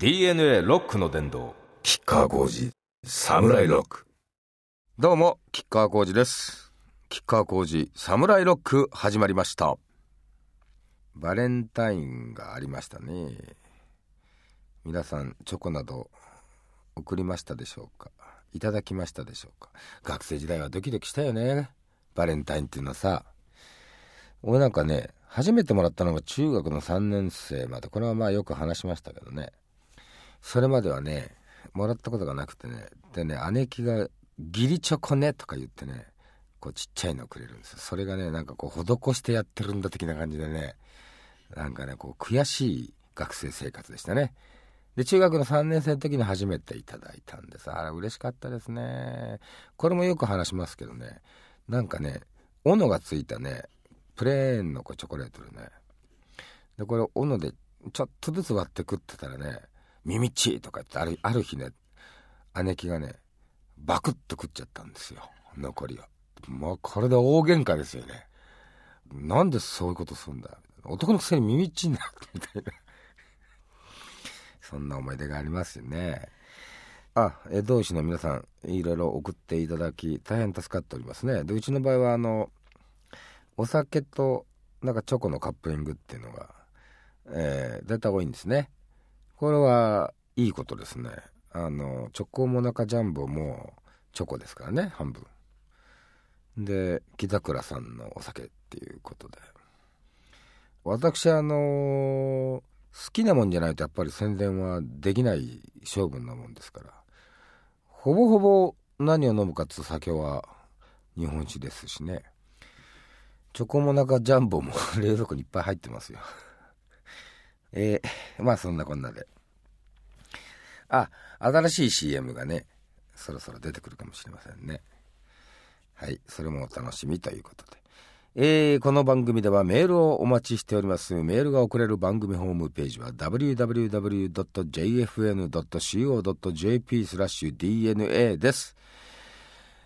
DNA ロックの殿堂キッカー工事サムライロック。どうもキッカー工事です。キッカー工事サムライロック始まりました。バレンタインがありましたね。皆さんチョコなど送りましたでしょうか？いただきましたでしょうか？学生時代はドキドキしたよね。バレンタインっていうのはさ。俺なんかね初めてもらったのが中学の3年生まで。これはまあよく話しましたけどね。それまではねもらったことがなくてねでね姉貴が「義理チョコね」とか言ってねこうちっちゃいのをくれるんですよ。それがねなんかこう施してやってるんだ的な感じでねなんかねこう悔しい学生生活でしたね。で中学の3年生の時に初めていただいたんです。あら嬉しかったですね。これもよく話しますけどねなんかね斧がついたねプレーンのこうチョコレートでね。でこれ斧でちょっとずつ割って食ってたらねミミチとかってあるある日ね姉貴がねバクッと食っちゃったんですよ。残りを。もうこれで大喧嘩ですよねなんでそういうことするんだ男のくせにミミッチーになってみたいな。そんな思い出がありますよね。あ江戸市の皆さんいろいろ送っていただき大変助かっておりますね。でうちの場合はあのお酒となんかチョコのカップリングっていうのが、えー、大体多いんですね。これはいいことですね。あのチョコモナカジャンボもチョコですからね半分。で木桜さんのお酒っていうことで。私あの好きなもんじゃないとやっぱり宣伝はできない性分なもんですから。ほぼほぼ何を飲むかっつう酒は日本酒ですしね。チョコモナカジャンボも冷蔵庫にいっぱい入ってますよ。えー、まあそんなこんなで。あ、新しい CM がね、そろそろ出てくるかもしれませんね。はい、それもお楽しみということで。えー、この番組ではメールをお待ちしております。メールが送れる番組ホームページは www.jfn.co.jp スラッシュ DNA です。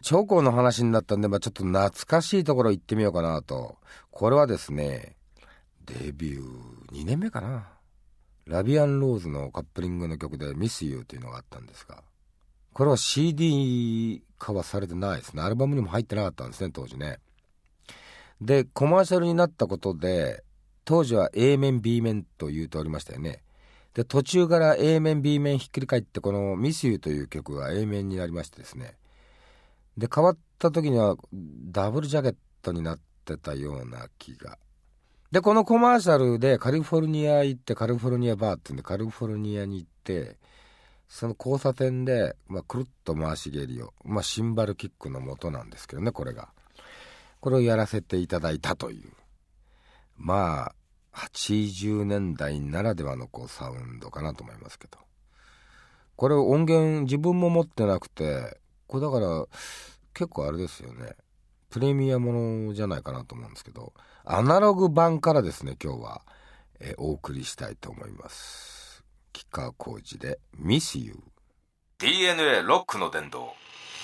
長江の話になったんで、まあ、ちょっと懐かしいところ行ってみようかなと。これはですね、デビュー2年目かな。ラビアンローズのカップリングの曲で「ミス・ユー」というのがあったんですがこれは CD 化はされてないですね。アルバムにも入ってなかったんですね当時ね。でコマーシャルになったことで当時は A 面 B 面と言うておりましたよね。で途中から A 面 B 面ひっくり返ってこの「ミス・ユー」という曲が A 面になりましてですね。で変わった時にはダブルジャケットになってたような気がで、このコマーシャルでカリフォルニア行って、カリフォルニアバーって言うんで、カリフォルニアに行って、その交差点で、まあ、くるっと回し蹴りを、まあ、シンバルキックの元なんですけどね、これが。これをやらせていただいたという。まあ、80年代ならではのこうサウンドかなと思いますけど。これ音源自分も持ってなくて、これだから結構あれですよね。プレミアものじゃないかなと思うんですけど、アナログ版からですね、今日は、えー、お送りしたいと思います。吉川浩司で、Miss You。DNA ロックの殿堂。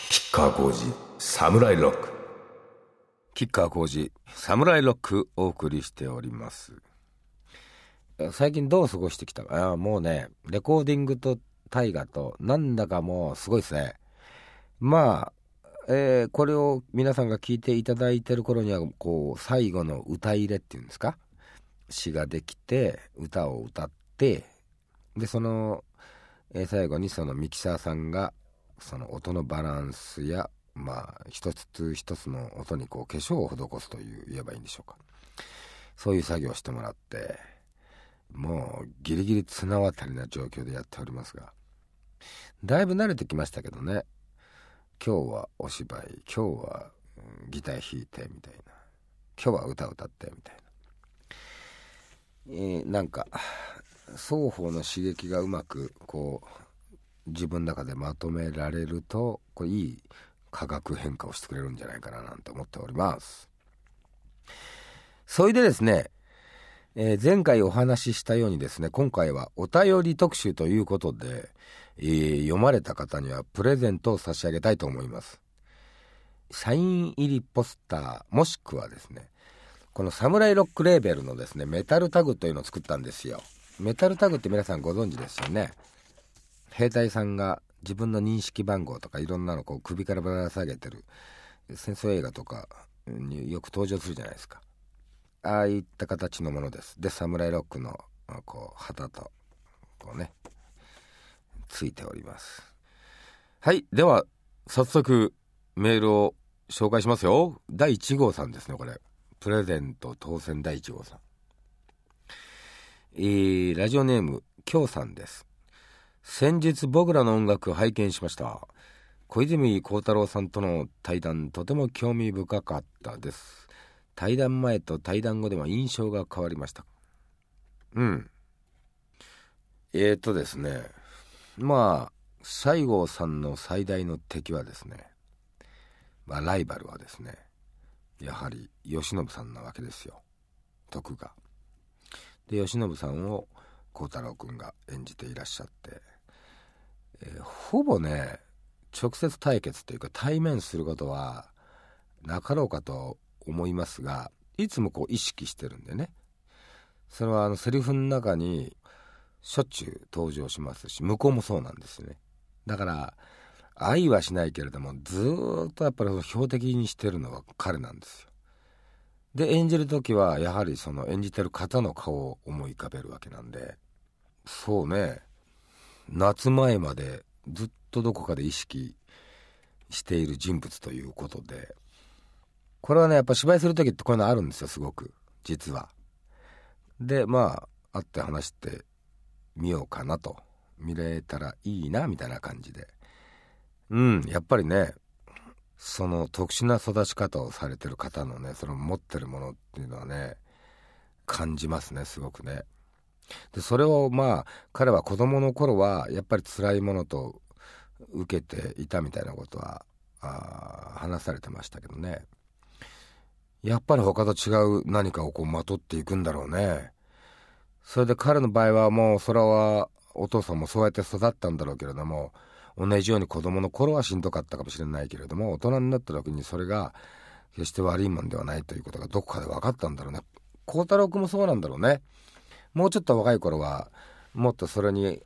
吉川浩司、サムライロック。吉川浩司、サムライロックお送りしております。最近どう過ごしてきたか？あもうね、レコーディングと大河と、なんだかもうすごいですね。まあ、えー、これを皆さんが聞いていただいてる頃にはこう最後の歌入れっていうんですか？詩ができて歌を歌ってでその、えー、最後にそのミキサーさんがその音のバランスやまあ一つ一つの音にこう化粧を施すという言えばいいんでしょうか。そういう作業をしてもらってもうギリギリ綱渡りな状況でやっておりますがだいぶ慣れてきましたけどね。今日はお芝居今日はギター弾いてみたいな。今日は歌歌ってみたいな、えー、なんか双方の刺激がうまくこう自分の中でまとめられるとこれいい化学変化をしてくれるんじゃないかななんて思っております。それでですね、えー、前回お話ししたようにですね今回はお便り特集ということでえー、読まれた方にはプレゼントを差し上げたいと思います。サイン入りポスター、もしくはですね、このサムライロックレーベルのですね、メタルタグというのを作ったんですよ。メタルタグって皆さんご存知ですよね。兵隊さんが自分の認識番号とかいろんなのこう首からぶら下げてる戦争映画とかによく登場するじゃないですかああいった形のものです。でサムライロックのこう旗とこうねついております。はいでは早速メールを紹介しますよ。第1号さんですねこれ。プレゼント当選第1号さん。えー、ラジオネーム京さんです。先日僕らの音楽を拝見しました。小泉孝太郎さんとの対談とても興味深かったです。対談前と対談後では印象が変わりました。うん。えーとですね。まあ西郷さんの最大の敵はですね。まあライバルはですねやはり慶喜さんなわけですよ。徳が。で慶喜さんを孝太郎君が演じていらっしゃって、えー、ほぼね直接対決というか対面することはなかろうかと思いますがいつもこう意識してるんでね。それはあのセリフの中にしょっちゅう登場しますし向こうもそうなんですね。だから愛はしないけれどもずっとやっぱり標的にしてるのは彼なんですよ。で演じる時はやはりその演じてる方の顔を思い浮かべるわけなんでそうね。夏前までずっとどこかで意識している人物ということでこれはねやっぱ芝居する時ってこういうのあるんですよすごく実は。でまあ会って話してみようかなと見れたらいいなみたいな感じでうんやっぱりねその特殊な育ち方をされてる方のねその持ってるものっていうのはね感じますねすごくね。でそれをまあ彼は子供の頃はやっぱり辛いものと受けていたみたいなことはあ話されてましたけどねやっぱり他と違う何かをこうまとっていくんだろうね。それで彼の場合はもうそれはお父さんもそうやって育ったんだろうけれども同じように子供の頃はしんどかったかもしれないけれども大人になった時にそれが決して悪いもんではないということがどこかで分かったんだろうね。孝太郎君もそうなんだろうね。もうちょっと若い頃はもっとそれに、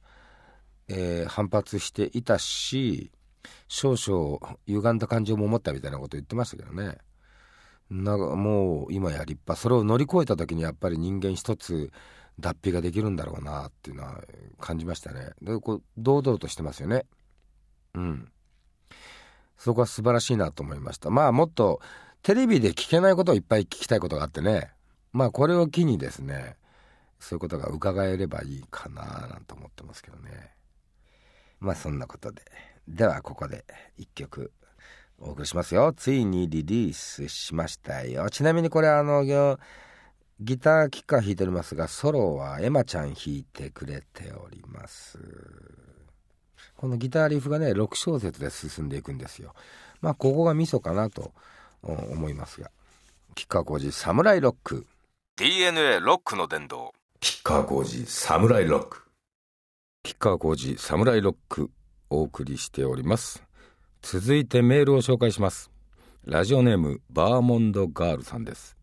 えー、反発していたし少々歪んだ感情も持ったみたいなこと言ってましたけどね。なんかもう今や立派それを乗り越えた時にやっぱり人間一つ脱皮ができるんだろうなっていうのは感じましたね。でこう堂々としてますよね。うん。そこは素晴らしいなと思いました。まあもっとテレビで聞けないことをいっぱい聞きたいことがあってね。まあこれを機にですねそういうことが伺えればいいかななんて思ってますけどね。まあそんなことで。ではここで一曲。お送りしますよ。ついにリリースしましたよ。ちなみにこれあのギターキッカー弾いておりますがソロはエマちゃん弾いてくれております。このギターリフがね6小節で進んでいくんですよ。まあここがミソかなと思いますが。吉川浩司サムライロック。DNA ロックの殿堂。吉川浩司サムライロック。吉川浩司サムライロックお送りしております続いてメールを紹介します。ラジオネームバーモンドガールさんです、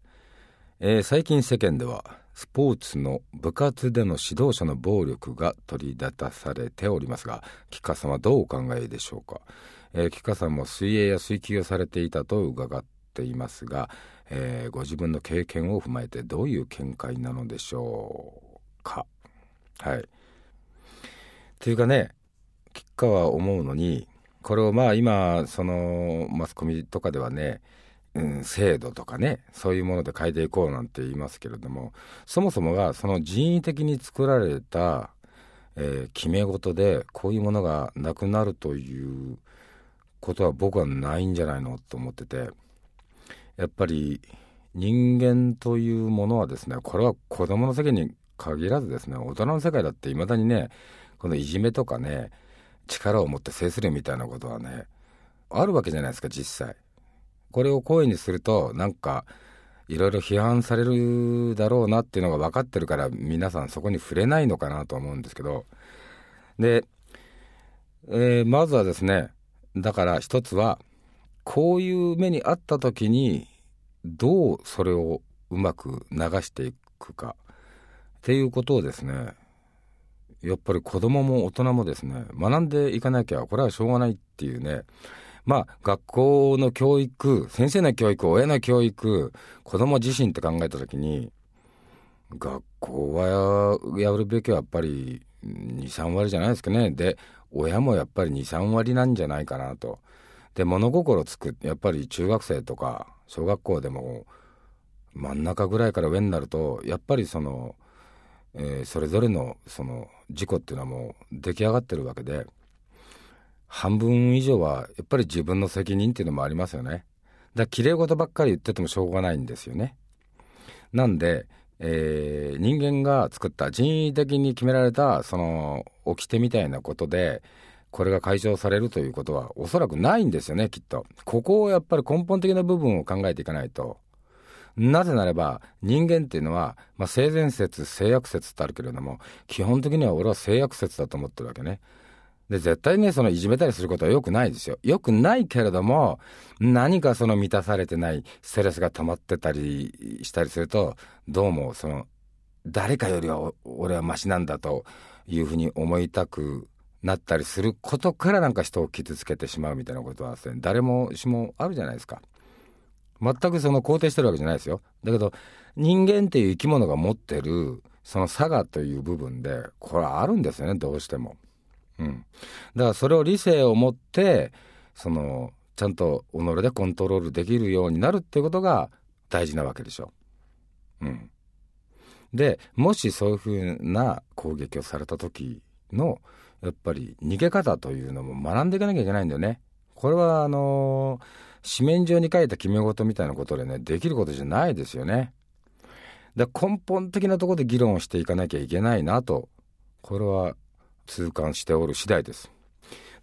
えー、最近世間ではスポーツの部活での指導者の暴力が取り沙汰されておりますが吉川さんはどうお考えでしょうか、えー、吉川さんも水泳や水球をされていたと伺っていますが、えー、ご自分の経験を踏まえてどういう見解なのでしょうか？はい。というかね吉川は思うのにこれをまあ今そのマスコミとかではね、うん、制度とかねそういうもので変えていこうなんて言いますけれどもそもそもがその人為的に作られた、えー、決め事でこういうものがなくなるということは僕はないんじゃないのと思っててやっぱり人間というものはですねこれは子供の世界に限らずですね大人の世界だっていまだにねこのいじめとかね力を持って制するみたいなことはねあるわけじゃないですか実際。これを声にするとなんかいろいろ批判されるだろうなっていうのが分かってるから皆さんそこに触れないのかなと思うんですけど。で、えー、まずはですねだから一つはこういう目にあった時にどうそれをうまく流していくかっていうことをですねやっぱり子供も大人もですね学んでいかなきゃこれはしょうがないっていうね。まあ学校の教育先生の教育親の教育子供自身って考えた時に学校はやるべきはやっぱり23割じゃないですかね。で親もやっぱり23割なんじゃないかなと。で物心つくやっぱり中学生とか小学校でも真ん中ぐらいから上になるとやっぱりその、えー、それぞれのその事故っていうのはもう出来上がってるわけで半分以上はやっぱり自分の責任っていうのもありますよね。だからきれい事ばっかり言っててもしょうがないんですよね。なんでえー、人間が作った人為的に決められたその掟みたいなことでこれが解消されるということはおそらくないんですよねきっと。ここをやっぱり根本的な部分を考えていかないと。なぜならば人間っていうのは、まあ、性善説性悪説ってあるけれども基本的には俺は性悪説だと思ってるわけねで、絶対ね、そのいじめたりすることは良くないですよ。良くないけれども、何かその満たされてないストレスが溜まってたりしたりすると、どうもその、誰かよりは俺はマシなんだというふうに思いたくなったりすることからなんか人を傷つけてしまうみたいなことは、誰もしもあるじゃないですか。全くその肯定してるわけじゃないですよ。だけど、人間っていう生き物が持ってる、その差がという部分で、これはあるんですよね、どうしても。うん、だからそれを理性を持ってそのちゃんと己でコントロールできるようになるっていうことが大事なわけでしょ。うん、でもしそういうふうな攻撃をされた時のやっぱり逃げ方というのも学んでいかなきゃいけないんだよね。これはあのー、紙面上に書いた決め事みたいなことでねできることじゃないですよね。で根本的なとこで議論をしていかなきゃいけないなとこれは痛感しておる次第です。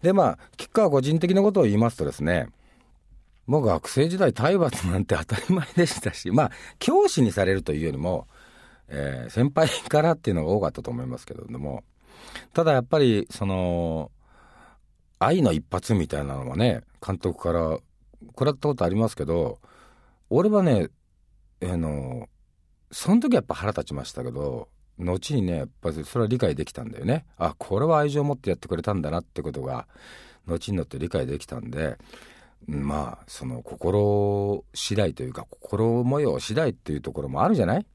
で、まあ、吉川個人的なことを言いますとですね、もう学生時代体罰なんて当たり前でしたし、まあ、教師にされるというよりも、えー、先輩からっていうのが多かったと思いますけれども、ただやっぱり、その、愛の一発みたいなのはね、監督から食らったことありますけど、俺はね、あの、その時やっぱ腹立ちましたけど、後にねやっぱりそれは理解できたんだよね。あこれは愛情を持ってやってくれたんだなってことが後になって理解できたんでまあその心次第というか心模様次第っていうところもあるじゃない？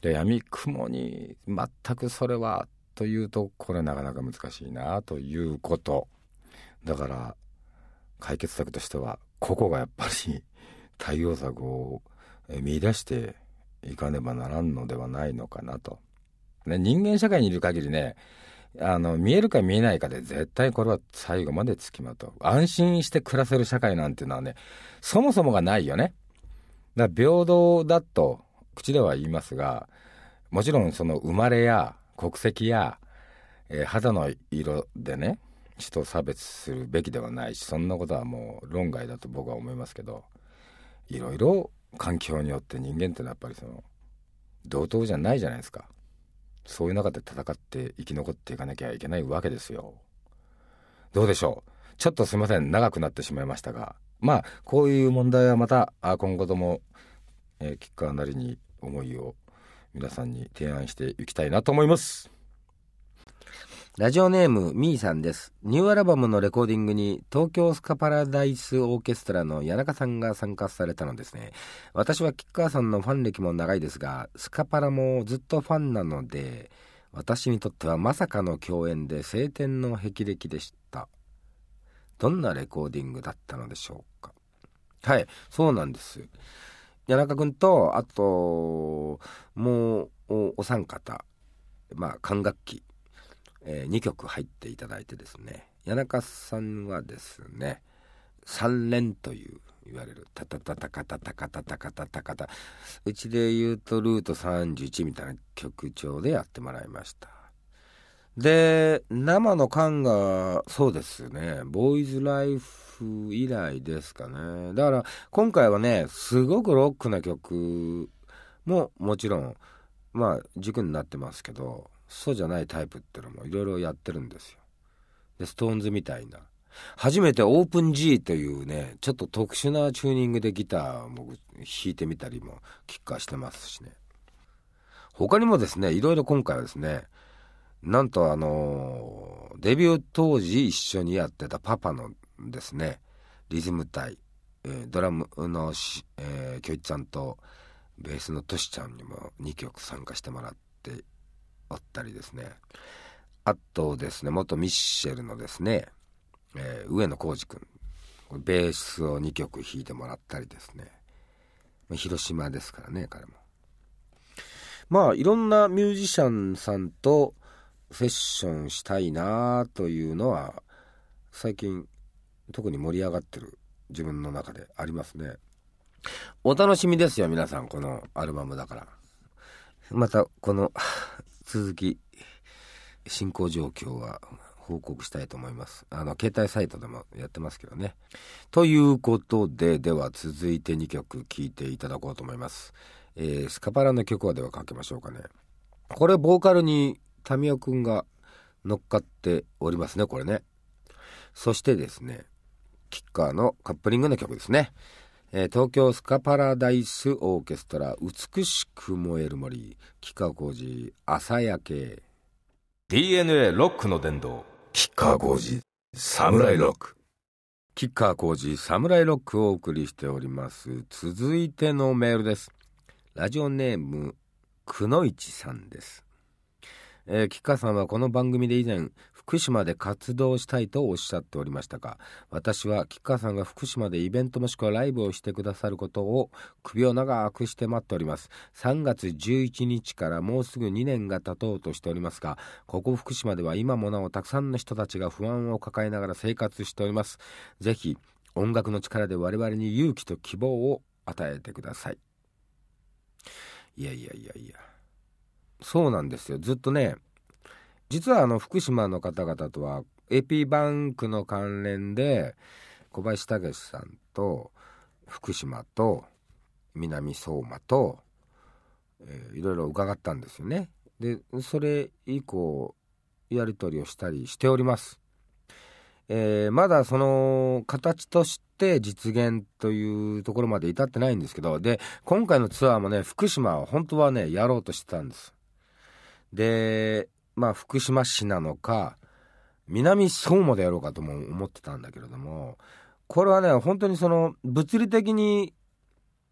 で闇雲に全くそれはというとこれなかなか難しいなということ。だから解決策としては個々がやっぱり 対応策を見出していかねばならんのではないのかなと。ね、人間社会にいる限りね、あの、見えるか見えないかで絶対これは最後までつきまとう。安心して暮らせる社会なんていうのはね、そもそもがないよね。だから平等だと口では言いますが、もちろんその生まれや国籍や、えー、肌の色でね、人を差別するべきではないし、そんなことはもう論外だと僕は思いますけど、いろいろ環境によって人間ってのはやっぱりその、同等じゃないじゃないですか。そういう中で戦って生き残っていかなきゃいけないわけですよ。どうでしょう？ちょっとすいません長くなってしまいましたがまあこういう問題はまた今後とも、えー、キッカーなりに思いを皆さんに提案していきたいなと思います。ラジオネームみーさんです。ニューアルバムのレコーディングに東京スカパラダイスオーケストラの谷中さんが参加されたのですね。私は吉川さんのファン歴も長いですが、スカパラもずっとファンなので、私にとってはまさかの共演で晴天の霹靂でした。どんなレコーディングだったのでしょうか。はい、そうなんです。谷中君と、あと、もうお三方、まあ、管楽器えー、2曲入っていただいてですね。谷中さんはですね3連といういわれるタタタタカタタカタタカタ。タカタうちで言うとルート31みたいな曲調でやってもらいました。で生の缶がそうですね。ボーイズライフ以来ですかね。だから今回はねすごくロックな曲ももちろんまあ軸になってますけどそうじゃないタイプってのもいろいろやってるんですよ。で、ストーンズみたいな。初めてオープン G というね、ちょっと特殊なチューニングでギターも弾いてみたりもキッカーしてますしね。他にもですね、いろいろ今回はですね、なんとあのデビュー当時一緒にやってたパパのですねリズム隊、え、ドラムのし、えー、きょいちゃんとベースのトシちゃんにも2曲参加してもらっておったりですね。あとですね元ミッシェルのですね、えー、上野浩二君。ベースを2曲弾いてもらったりですね。広島ですからね彼も。まあいろんなミュージシャンさんとセッションしたいなというのは最近特に盛り上がってる自分の中でありますね。お楽しみですよ皆さんこのアルバムだから。またこの続き進行状況は報告したいと思います。あの携帯サイトでもやってますけどね。ということででは続いて2曲聴いていただこうと思います、えー、スカパラの曲はではかけましょうかね。これボーカルに民生くんが乗っかっておりますねこれね。そしてですねキッカーのカップリングの曲ですね、えー、東京スカパラダイスオーケストラ美しく燃える森吉川浩司朝焼け。DNA ロックの殿堂吉川浩司サムライロック。吉川浩司サムライロックをお送りしております。続いてのメールです。ラジオネームくのいちさんですえー、吉川さんはこの番組で以前福島で活動したいとおっしゃっておりましたが私は吉川さんが福島でイベントもしくはライブをしてくださることを首を長くして待っております。3月11日からもうすぐ2年が経とうとしておりますがここ福島では今もなおたくさんの人たちが不安を抱えながら生活しております。ぜひ音楽の力で我々に勇気と希望を与えてください。いやいやいやいや。そうなんですよずっとね実はあの福島の方々とは AP バンクの関連で小林武さんと福島と南相馬と、えー、いろいろ伺ったんですよね。でそれ以降やり取りをしたりしております。えー、まだその形として実現というところまで至ってないんですけどで今回のツアーもね福島は本当はねやろうとしてたんですでまあ福島市なのか南相馬でやろうかとも思ってたんだけれどもこれはね本当にその物理的に、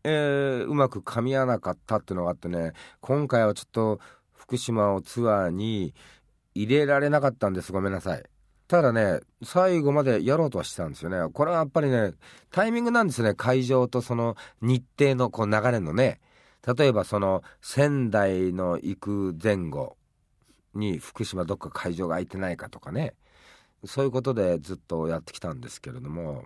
えー、うまく噛み合わなかったっていうのがあってね今回はちょっと福島をツアーに入れられなかったんです。ごめんなさい。ただね最後までやろうとはしてたんですよね。これはやっぱりねタイミングなんですね。会場とその日程のこう流れのね。例えばその仙台の行く前後に福島どっか会場が空いてないかとかね。そういうことでずっとやってきたんですけれども。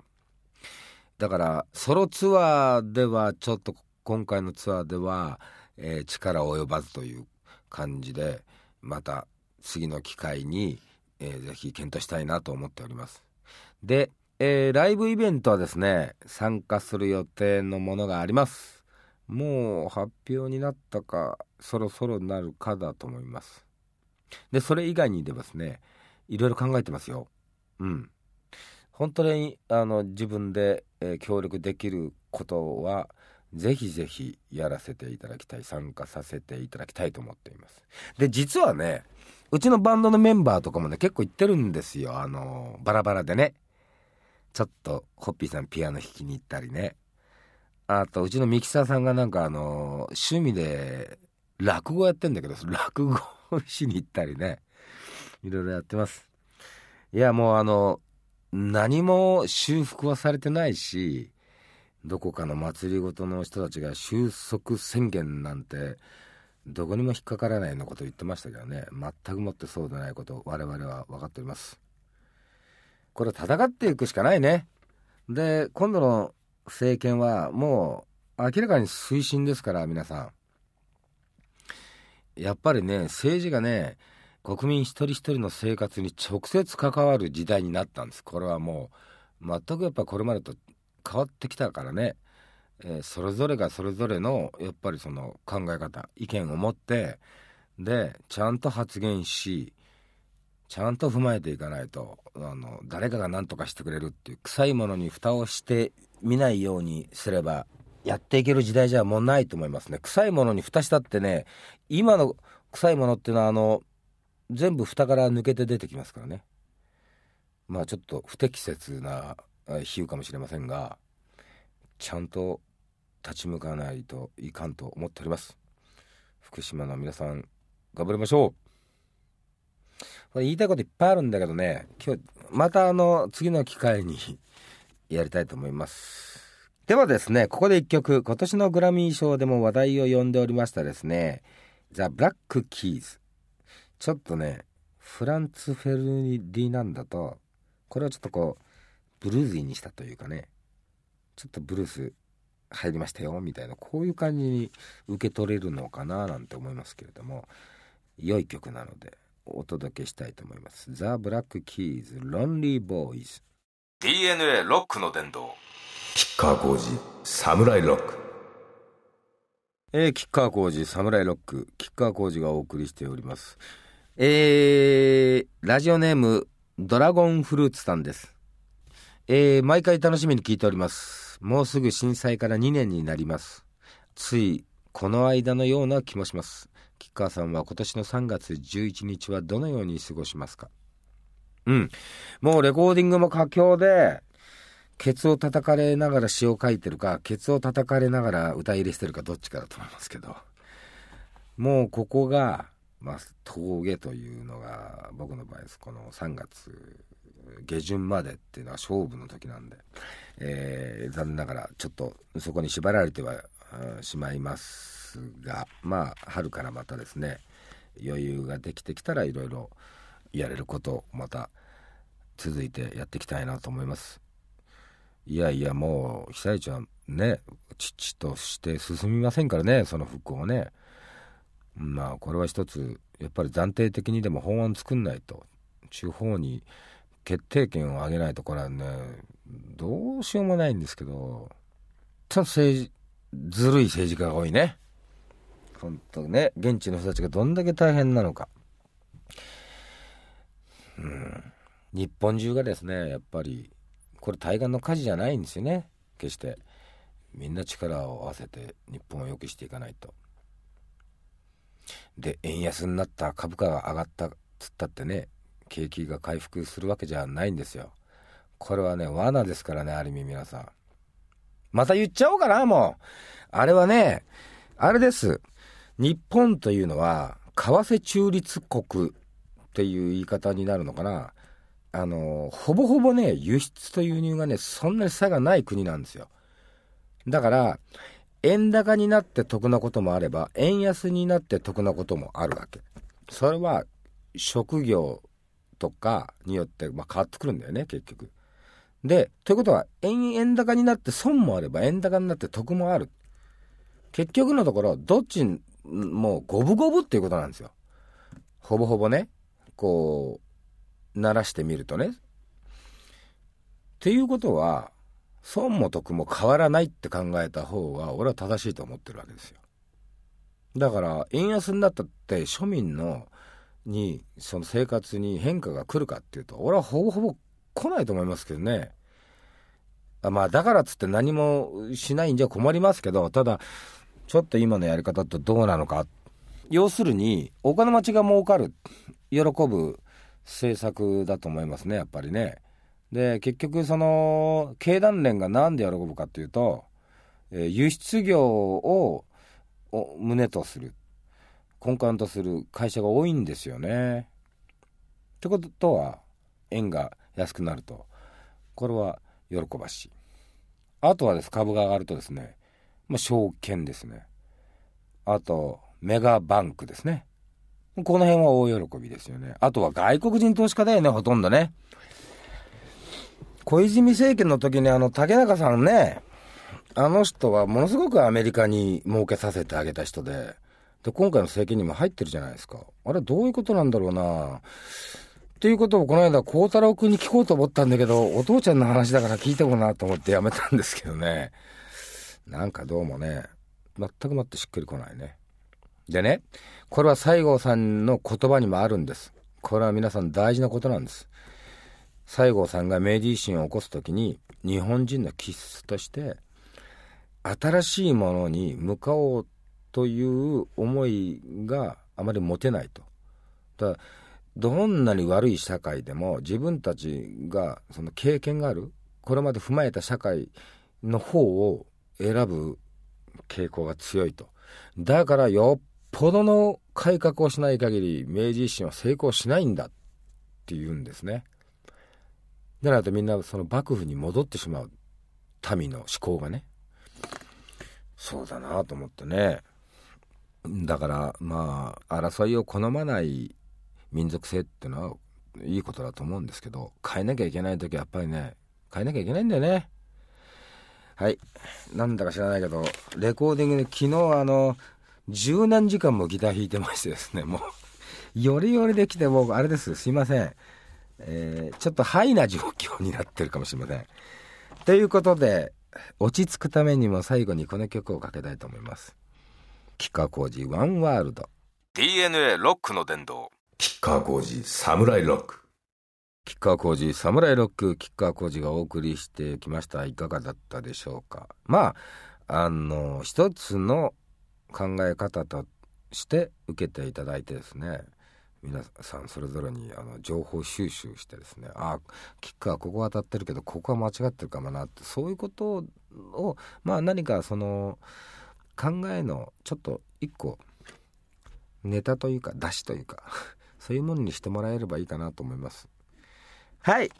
だからソロツアーではちょっと今回のツアーでは、えー、力及ばずという感じでまた次の機会に、えー、ぜひ検討したいなと思っております。で、えー、ライブイベントはですね参加する予定のものがあります。もう発表になったかそろそろなるかだと思います。でそれ以外にでですねいろいろ考えてますよ。うん。本当にあの自分で、えー、協力できることはぜひぜひやらせていただきたい参加させていただきたいと思っています。で実はねうちのバンドのメンバーとかもね結構行ってるんですよ。あのバラバラでね。ちょっとホッピーさんピアノ弾きに行ったりね。あとうちのミキサーさんがなんかあの趣味で落語やってんだけど落語しに行ったりね。いろいろやってます。いやもうあの何も修復はされてないしどこかの祭りごとの人たちが収束宣言なんてどこにも引っかからないようなこと言ってましたけどね。全くもってそうでないこと我々は分かっております。これ戦っていくしかないね。で今度の政権はもう明らかに推進ですから皆さん。やっぱりね政治がね国民一人一人の生活に直接関わる時代になったんです。これはもう全くやっぱこれまでと変わってきたからね、えー、それぞれがそれぞれのやっぱりその考え方意見を持ってでちゃんと発言しちゃんと踏まえていかないとあの誰かが何とかしてくれるっていう臭いものに蓋をしてみないようにすればやっていける時代じゃもうないと思いますね。臭いものに蓋したってね今の臭いものっていうのはあの全部蓋から抜けて出てきますからね。まあちょっと不適切な比喩かもしれませんがちゃんと立ち向かないといかんと思っております。福島の皆さん頑張りましょう。言いたいこといっぱいあるんだけどね今日またあの次の機会にやりたいと思います。ではですねここで一曲今年のグラミー賞でも話題を呼んでおりましたですねThe Black Keys ちょっとね Franz Ferdinand とこれをちょっとこう bluesy にしたというかねちょっとブルース入りましたよみたいなこういう感じに受け取れるのかななんて思いますけれども良い曲なのでお届けしたいと思います。 The Black Keys・Lonely Boy DNA ロックの殿堂吉川晃司 SAMURAI ROCK。えー、吉川晃司サムライロック。吉川晃司がお送りしております。えー、ラジオネームドラゴンフルーツさんです。えー、毎回楽しみに聞いております。もうすぐ震災から2年になります。ついこの間のような気もします。吉川さんは今年の3月11日はどのように過ごしますか？うん。もうレコーディングも佳境でケツを叩かれながら詩を書いてるかケツを叩かれながら歌い入れしてるかどっちかだと思いますけど。もうここが、まあ、峠というのが僕の場合です。この3月下旬までっていうのは勝負の時なんで、えー、残念ながらちょっとそこに縛られてはしまいますがまあ春からまたですね余裕ができてきたらいろいろやれることをまた続いてやっていきたいなと思います。いやいやもう被災地はね父として進みませんからねその復興をね。まあこれは一つやっぱり暫定的にでも法案作んないと地方に決定権を上げないとこれはねどうしようもないんですけどちょっと政治ずるい政治家が多いね。本当ね現地の人たちがどんだけ大変なのか。うん日本中がですねやっぱりこれ対岸の火事じゃないんですよね。決して。みんな力を合わせて日本を良くしていかないと。で円安になった株価が上がったっつったってね景気が回復するわけじゃないんですよ。これはね罠ですからねある意味皆さん。また言っちゃおうかなもう。あれはねあれです。日本というのは為替中立国っていう言い方になるのかな。あのほぼほぼね輸出と輸入がねそんなに差がない国なんですよ。だから円高になって得なこともあれば円安になって得なこともあるわけ。それは職業とかによって、まあ、変わってくるんだよね結局。でということは円円高になって損もあれば円高になって得もある。結局のところどっちも五分五分っていうことなんですよ。ほぼほぼね。こう鳴らしてみるとね。っていうことは損も得も変わらないって考えた方が俺は正しいと思ってるわけですよ。だから円安になったって庶民のにその生活に変化が来るかっていうと俺はほぼほぼ来ないと思いますけどね。まあだからっつって何もしないんじゃ困りますけどただちょっと今のやり方ってどうなのかっ要するにお金持ちが儲かる喜ぶ政策だと思いますねやっぱりね。で結局その経団連が何で喜ぶかっていうと、えー、輸出業を旨とする根幹とする会社が多いんですよね。ってことは円が安くなるとこれは喜ばしい。あとはです株が上がるとですね、まあ、証券ですね。あとメガバンクですね。この辺は大喜びですよね。あとは外国人投資家だよね、ほとんどね。小泉政権の時にあの竹中さんね、あの人はものすごくアメリカに儲けさせてあげた人で、で、今回の政権にも入ってるじゃないですか。あれどういうことなんだろうなっていうことをこの間、孝太郎君に聞こうと思ったんだけど、お父ちゃんの話だから聞いてもなと思ってやめたんですけどね。なんかどうもね、全くもってしっくりこないね。でね、これは西郷さんの言葉にもあるんです。これは皆さん大事なことなんです。西郷さんが明治維新を起こす時に日本人の気質として新しいものに向かおうという思いがあまり持てないと。だどんなに悪い社会でも自分たちがその経験があるこれまで踏まえた社会の方を選ぶ傾向が強いとだからよっぽどの改革をしない限り明治維新は成功しないんだって言うんですね。でないとみんなその幕府に戻ってしまう民の思考がね。そうだなと思ってね。だからまあ争いを好まない民族性っていうのはいいことだと思うんですけど変えなきゃいけない時はやっぱりね変えなきゃいけないんだよね。はい。なんだか知らないけどレコーディングで昨日あの十何時間もギター弾いてましてですねもうよりよりできて僕あれです。すいません。えー、ちょっとハイな状況になってるかもしれません。ということで落ち着くためにも最後にこの曲をかけたいと思います。吉川晃司ワンワールド。DNA ロックの殿堂。吉川晃司サムライロック。吉川晃司サムライロック吉川晃司がお送りしてきました。いかがだったでしょうか。まああの一つの考え方として受けていただいてですね皆さんそれぞれにあの情報収集してですねああキッカーここは当たってるけどここは間違ってるかもなってそういうことをまあ何かその考えのちょっと一個ネタというか出しというか そういうものにしてもらえればいいかなと思います。はい。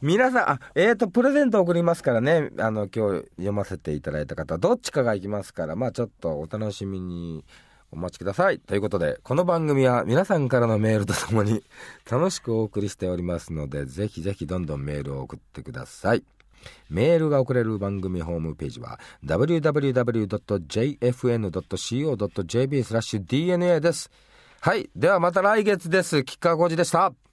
皆さん、あ、えーと、プレゼント送りますからね、あの、今日読ませていただいた方、どっちかが行きますから、まあちょっとお楽しみにお待ちください。ということで、この番組は皆さんからのメールとともに楽しくお送りしておりますので、ぜひぜひどんどんメールを送ってください。メールが送れる番組ホームページは www.jfn.co.jp スラッシュ DNA です。はい。ではまた来月です。吉川浩司でした。